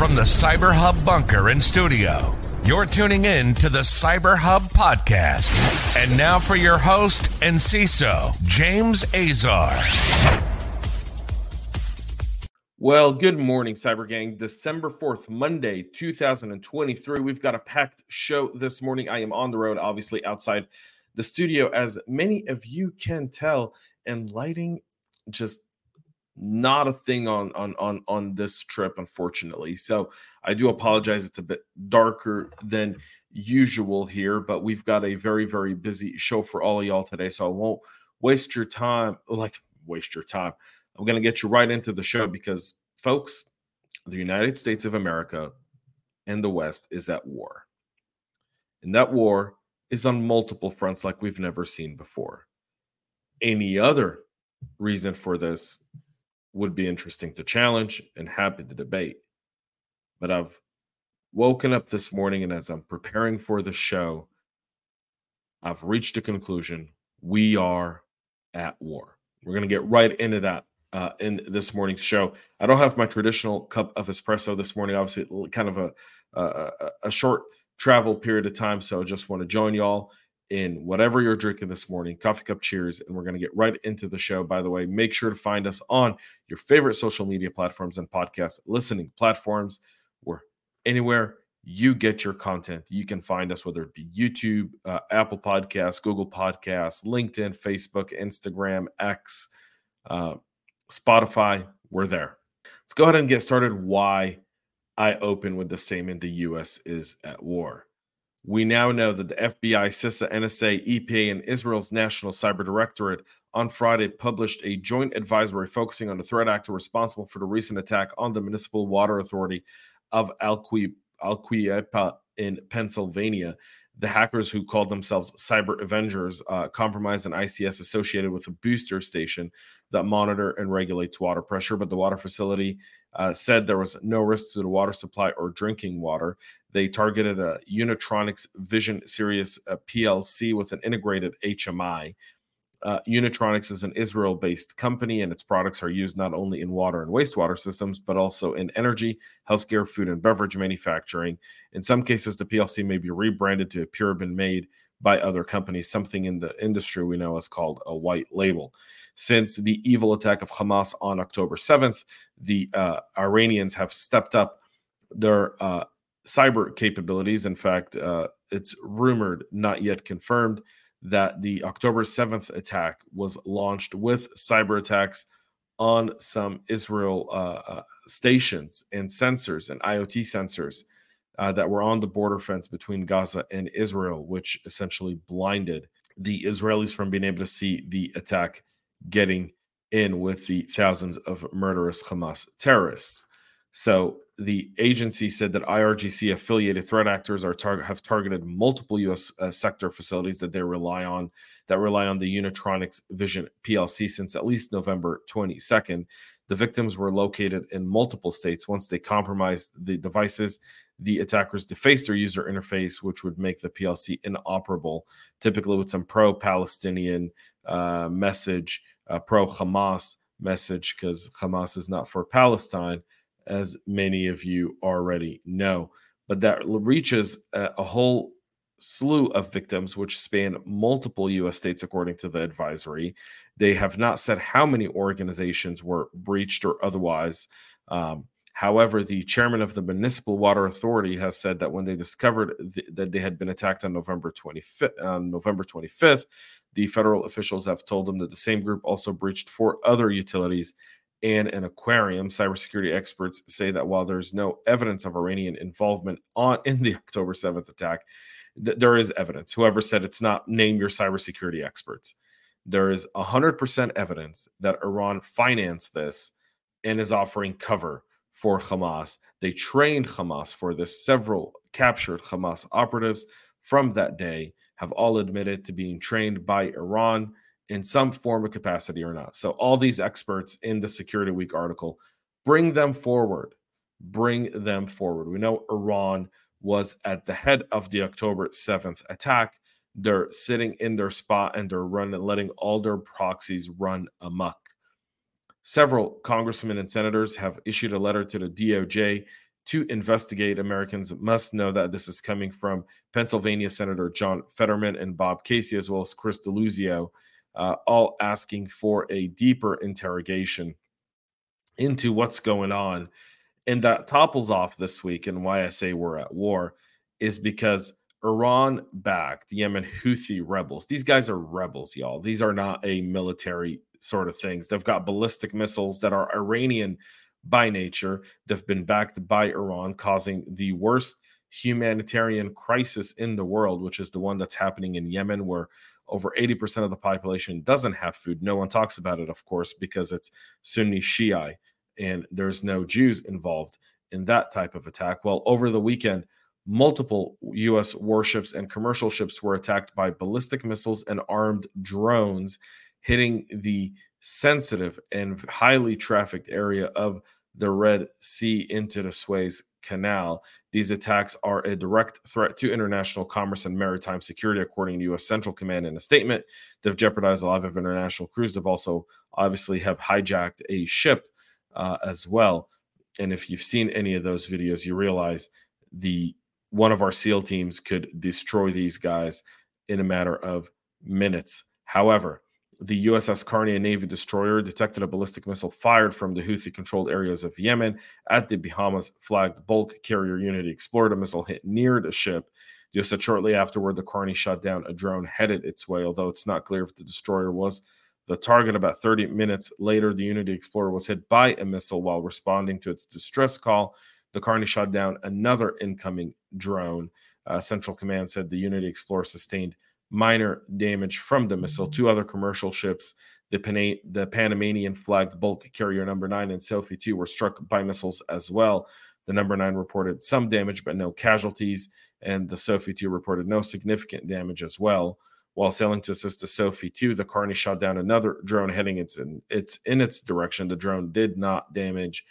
From the Cyber Hub bunker in studio, you're tuning in to the Cyber Hub podcast. And now for your host and CISO, James Azar. Well, good morning, Cyber Gang. December 4th, Monday, 2023. We've got a packed show this morning. I am on the road, obviously, outside the studio, as many of you can tell, and lighting just not a thing on on on on this trip unfortunately. So i do apologize. It's a bit darker than usual here but we've got a very very busy show for all of y'all today so i won't waste your time like waste your time. I'm going to get you right into the show because folks the united states of america and the west is at war. And that war is on multiple fronts like we've never seen before. Any other reason for this would be interesting to challenge and happy to debate. But I've woken up this morning and as I'm preparing for the show, I've reached a conclusion. We are at war. We're going to get right into that uh, in this morning's show. I don't have my traditional cup of espresso this morning. Obviously, kind of a, a, a short travel period of time. So just want to join y'all in whatever you're drinking this morning. Coffee cup cheers. And we're going to get right into the show. By the way, make sure to find us on your favorite social media platforms and podcast listening platforms where anywhere you get your content, you can find us, whether it be YouTube, uh, Apple Podcasts, Google Podcasts, LinkedIn, Facebook, Instagram, X, uh, Spotify. We're there. Let's go ahead and get started. Why I open with the statement the U.S. is at war. We now know that the FBI, CISA, NSA, EPA, and Israel's National Cyber Directorate on Friday published a joint advisory focusing on the threat actor responsible for the recent attack on the Municipal Water Authority of Aliquippa in Pennsylvania. The hackers who called themselves Cyber Avengers uh, compromised an ICS associated with a booster station that monitor and regulates water pressure, but the water facility uh, said there was no risk to the water supply or drinking water. They targeted a Unitronics Vision Series uh, PLC with an integrated HMI. Uh, Unitronics is an Israel based company, and its products are used not only in water and wastewater systems, but also in energy, healthcare, food, and beverage manufacturing. In some cases, the PLC may be rebranded to appear been made by other companies, something in the industry we know is called a white label. Since the evil attack of Hamas on October 7th, the uh, Iranians have stepped up their uh, cyber capabilities. In fact, uh, it's rumored, not yet confirmed, that the October 7th attack was launched with cyber attacks on some Israel uh, uh, stations and sensors and IoT sensors uh, that were on the border fence between Gaza and Israel, which essentially blinded the Israelis from being able to see the attack getting in with the thousands of murderous Hamas terrorists. So the agency said that IRGC affiliated threat actors are tar- have targeted multiple U.S. Uh, sector facilities that they rely on that rely on the Unitronics Vision PLC since at least November 22nd. The victims were located in multiple states. Once they compromised the devices, the attackers defaced their user interface, which would make the PLC inoperable, typically with some pro Palestinian uh, message, uh, pro Hamas message, because Hamas is not for Palestine, as many of you already know. But that reaches a, a whole slew of victims, which span multiple U.S. states, according to the advisory. They have not said how many organizations were breached or otherwise. Um, however, the chairman of the Municipal Water Authority has said that when they discovered th- that they had been attacked on November 25th, on November 25th, the federal officials have told them that the same group also breached four other utilities and an aquarium. Cybersecurity experts say that while there's no evidence of Iranian involvement on in the October 7th attack, th- there is evidence. Whoever said it's not, name your cybersecurity experts there is 100% evidence that Iran financed this and is offering cover for Hamas. They trained Hamas for this. Several captured Hamas operatives from that day have all admitted to being trained by Iran in some form of capacity or not. So, all these experts in the Security Week article bring them forward. Bring them forward. We know Iran was at the head of the October 7th attack they're sitting in their spot and they're running, letting all their proxies run amok. Several congressmen and senators have issued a letter to the DOJ to investigate. Americans must know that this is coming from Pennsylvania Senator John Fetterman and Bob Casey, as well as Chris Deluzio, uh, all asking for a deeper interrogation into what's going on. And that topples off this week. And why I say we're at war is because Iran backed Yemen Houthi rebels. These guys are rebels, y'all. These are not a military sort of things. They've got ballistic missiles that are Iranian by nature. They've been backed by Iran, causing the worst humanitarian crisis in the world, which is the one that's happening in Yemen, where over 80% of the population doesn't have food. No one talks about it, of course, because it's Sunni Shia and there's no Jews involved in that type of attack. Well, over the weekend, multiple U.S. warships and commercial ships were attacked by ballistic missiles and armed drones, hitting the sensitive and highly trafficked area of the Red Sea into the Suez Canal. These attacks are a direct threat to international commerce and maritime security, according to U.S. Central Command in a statement. They've jeopardized the life of international crews. They've also obviously have hijacked a ship uh, as well. And if you've seen any of those videos, you realize the one of our SEAL teams could destroy these guys in a matter of minutes. However, the USS Carney, a Navy destroyer, detected a ballistic missile fired from the Houthi controlled areas of Yemen at the Bahamas flagged bulk carrier Unity Explorer. The missile hit near the ship. Just said shortly afterward, the Carney shot down a drone headed its way, although it's not clear if the destroyer was the target. About 30 minutes later, the Unity Explorer was hit by a missile while responding to its distress call. The Carney shot down another incoming drone. Uh, Central Command said the Unity Explorer sustained minor damage from the missile. Two other commercial ships, the, Pan- the Panamanian flagged bulk carrier number nine and Sophie 2, were struck by missiles as well. The number nine reported some damage, but no casualties, and the Sophie 2 reported no significant damage as well. While sailing to assist the Sophie 2, the Carney shot down another drone heading its in, its in its direction. The drone did not damage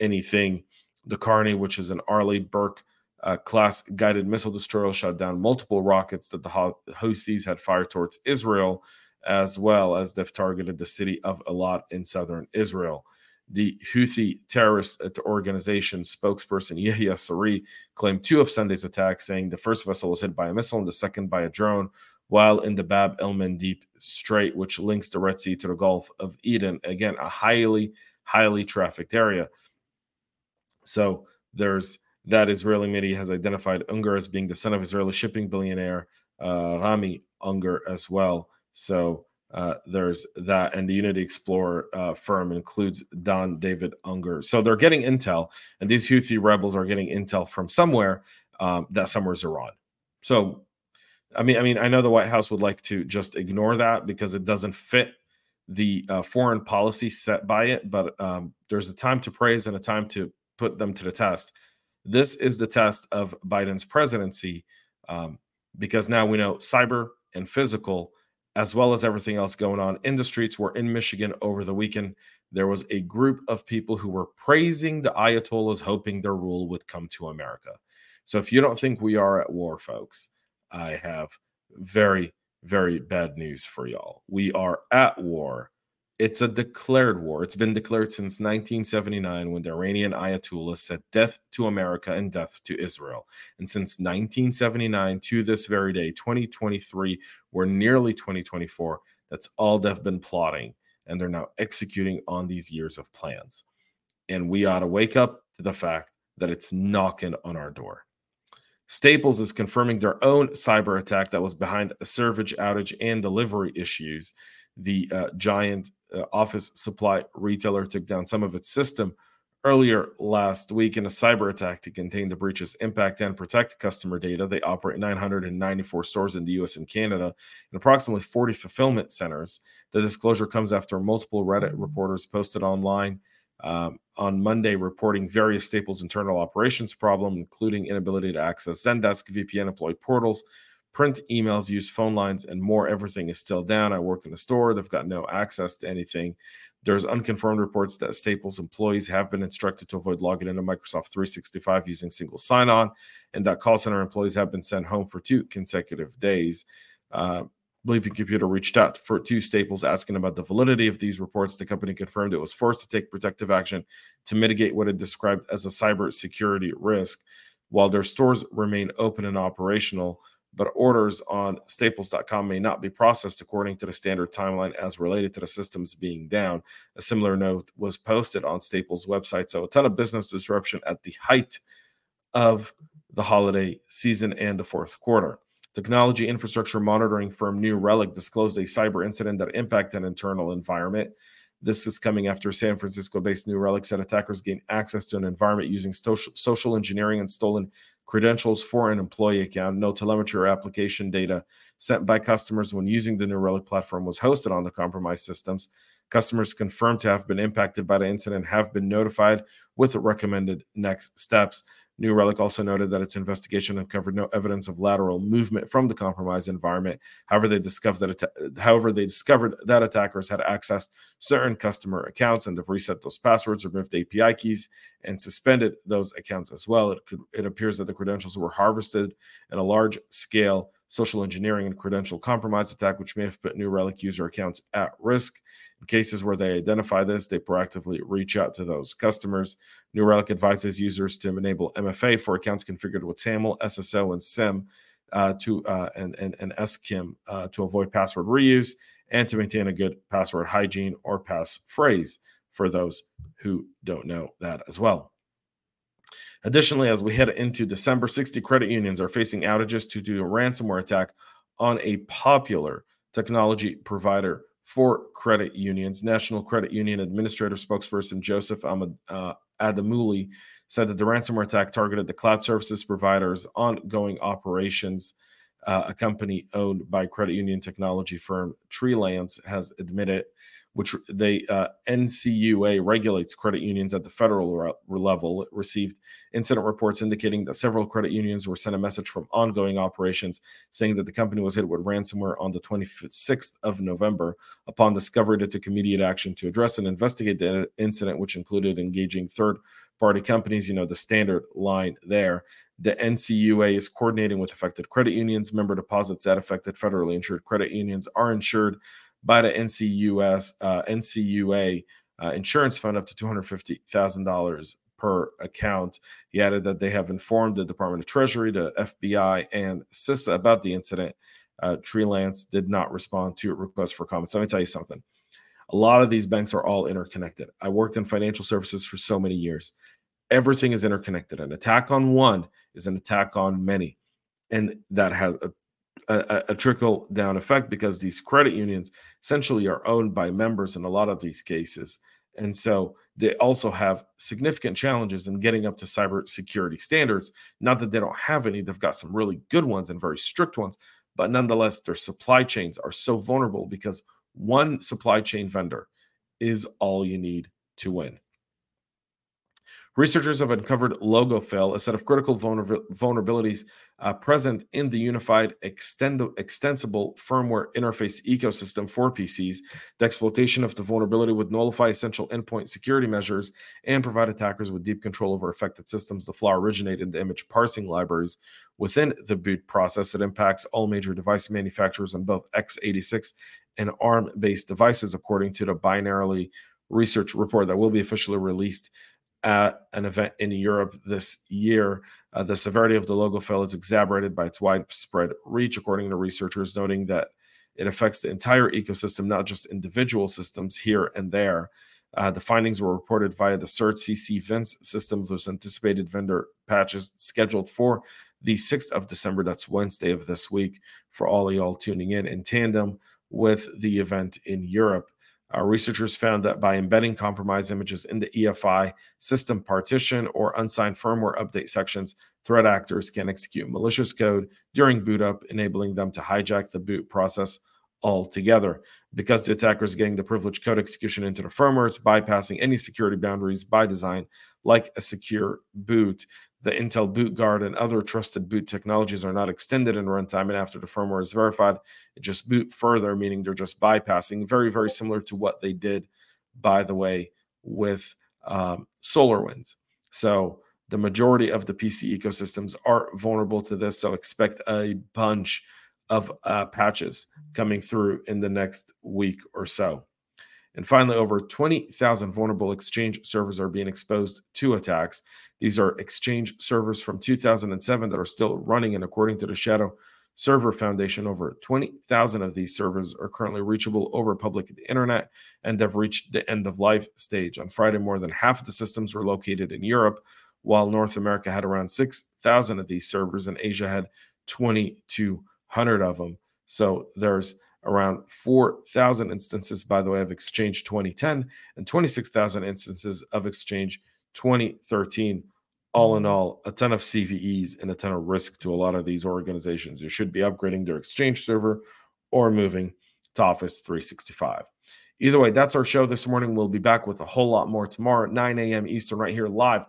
anything. The Carney, which is an Arleigh Burke uh, class guided missile destroyer shot down multiple rockets that the Houthis had fired towards Israel, as well as they've targeted the city of Eilat in southern Israel. The Houthi terrorist organization spokesperson Yahya Saree claimed two of Sunday's attacks, saying the first vessel was hit by a missile and the second by a drone, while in the Bab el Mandeb Strait, which links the Red Sea to the Gulf of Aden. Again, a highly, highly trafficked area. So there's that Israeli media has identified Ungar as being the son of Israeli shipping billionaire uh, Rami Ungar as well. So uh, there's that, and the Unity Explorer uh, firm includes Don David Ungar. So they're getting intel, and these Houthi rebels are getting intel from somewhere. Um, that somewhere is Iran. So, I mean, I mean, I know the White House would like to just ignore that because it doesn't fit the uh, foreign policy set by it. But um, there's a time to praise and a time to put them to the test. This is the test of Biden's presidency um, because now we know cyber and physical, as well as everything else going on in the streets. We're in Michigan over the weekend. There was a group of people who were praising the Ayatollahs, hoping their rule would come to America. So if you don't think we are at war, folks, I have very, very bad news for y'all. We are at war it's a declared war. It's been declared since 1979 when the Iranian Ayatollah said death to America and death to Israel. And since 1979 to this very day, 2023, we're nearly 2024, that's all they've been plotting. And they're now executing on these years of plans. And we ought to wake up to the fact that it's knocking on our door. Staples is confirming their own cyber attack that was behind a servage outage and delivery issues. The uh, giant uh, office supply retailer took down some of its system earlier last week in a cyber attack to contain the breach's impact and protect customer data. They operate 994 stores in the US and Canada and approximately 40 fulfillment centers. The disclosure comes after multiple Reddit reporters posted online um, on Monday reporting various Staples internal operations problem, including inability to access Zendesk VPN employee portals, print emails, use phone lines, and more. Everything is still down. I work in a store. They've got no access to anything. There's unconfirmed reports that Staples employees have been instructed to avoid logging into Microsoft 365 using single sign on, and that call center employees have been sent home for two consecutive days. Uh, Bleeping Computer reached out for two Staples asking about the validity of these reports. The company confirmed it was forced to take protective action to mitigate what it described as a cybersecurity risk. While their stores remain open and operational, but orders on staples.com may not be processed according to the standard timeline as related to the systems being down. A similar note was posted on Staples' website. So, a ton of business disruption at the height of the holiday season and the fourth quarter. Technology infrastructure monitoring firm New Relic disclosed a cyber incident that impacted an internal environment. This is coming after San Francisco based New Relic said attackers gained access to an environment using social engineering and stolen credentials for an employee account. No telemetry or application data sent by customers when using the New Relic platform was hosted on the compromised systems. Customers confirmed to have been impacted by the incident have been notified with the recommended next steps. New Relic also noted that its investigation uncovered no evidence of lateral movement from the compromised environment. However, they discovered that att- however they discovered that attackers had accessed certain customer accounts and have reset those passwords, removed API keys, and suspended those accounts as well. It could it appears that the credentials were harvested in a large scale social engineering and credential compromise attack, which may have put New Relic user accounts at risk. In cases where they identify this, they proactively reach out to those customers. New Relic advises users to enable MFA for accounts configured with SAML, SSO, and SIM uh, to uh, and, and, and SCIM uh, to avoid password reuse and to maintain a good password hygiene or passphrase for those who don't know that as well. Additionally, as we head into December, 60 credit unions are facing outages due to a ransomware attack on a popular technology provider for credit unions. National Credit Union Administrator spokesperson Joseph Ahmad, uh, Adamouli said that the ransomware attack targeted the cloud services provider's ongoing operations. Uh, a company owned by credit union technology firm Trellance has admitted which they uh, NCUA regulates credit unions at the federal re- level, received incident reports indicating that several credit unions were sent a message from ongoing operations saying that the company was hit with ransomware on the 26th of November. Upon discovery, it took immediate action to address and investigate the incident, which included engaging third party companies, you know, the standard line there. The NCUA is coordinating with affected credit unions. Member deposits at affected federally insured credit unions are insured by the NCUS uh, NCUA uh, insurance fund up to two hundred fifty thousand dollars per account. He added that they have informed the Department of Treasury, the FBI, and CISA about the incident. Uh, Trellance did not respond to requests for comments. Let me tell you something. A lot of these banks are all interconnected. I worked in financial services for so many years. Everything is interconnected. An attack on one is an attack on many. And that has a a, a, trickle down effect because these credit unions essentially are owned by members in a lot of these cases. And so they also have significant challenges in getting up to cybersecurity standards. Not that they don't have any, they've got some really good ones and very strict ones, but nonetheless, their supply chains are so vulnerable because one supply chain vendor is all you need to win. Researchers have uncovered LogoFail, a set of critical vulnerabilities uh, present in the unified extend- extensible firmware interface ecosystem for PCs. The exploitation of the vulnerability would nullify essential endpoint security measures and provide attackers with deep control over affected systems. The flaw originated in the image parsing libraries within the boot process. It impacts all major device manufacturers on both x86 and ARM based devices, according to the Binarly research report that will be officially released at an event in Europe this year. Uh, the severity of the LogoFail is exacerbated by its widespread reach, according to researchers, noting that it affects the entire ecosystem, not just individual systems here and there. Uh, the findings were reported via the CertCC Vince system with anticipated vendor patches scheduled for the 6th of December. That's Wednesday of this week for all of y'all tuning in in tandem with the event in Europe. Uh, researchers found that by embedding compromised images in the EFI system partition or unsigned firmware update sections, threat actors can execute malicious code during boot up, enabling them to hijack the boot process altogether. Because the attacker is getting the privileged code execution into the firmware, it's bypassing any security boundaries by design, like a secure boot the Intel Boot Guard and other trusted boot technologies are not extended in runtime. And after the firmware is verified, it just boot further, meaning they're just bypassing. Very, very similar to what they did, by the way, with um, SolarWinds. So the majority of the PC ecosystems are vulnerable to this. So expect a bunch of uh, patches coming through in the next week or so. And finally, over 20,000 vulnerable Exchange servers are being exposed to attacks. These are Exchange servers from 2007 that are still running. And according to the Shadow Server Foundation, over 20,000 of these servers are currently reachable over public internet and have reached the end of life stage. On Friday, more than half of the systems were located in Europe, while North America had around 6,000 of these servers and Asia had 2,200 of them. So there's around 4,000 instances, by the way, of Exchange 2010 and 26,000 instances of Exchange 2013. All in all, a ton of CVEs and a ton of risk to a lot of these organizations. You should be upgrading their Exchange server or moving to Office 365. Either way, that's our show this morning. We'll be back with a whole lot more tomorrow at 9 a.m. Eastern, right here live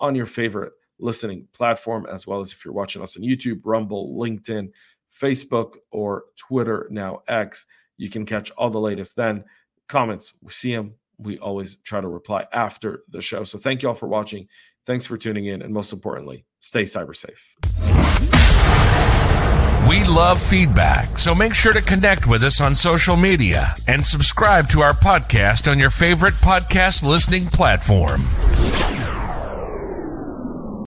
on your favorite listening platform, as well as if you're watching us on YouTube, Rumble, LinkedIn, Facebook, or Twitter, now X. You can catch all the latest then. Comments, we see them. We always try to reply after the show. So thank you all for watching. Thanks for tuning in. And most importantly, stay cyber safe. We love feedback, so make sure to connect with us on social media and subscribe to our podcast on your favorite podcast listening platform.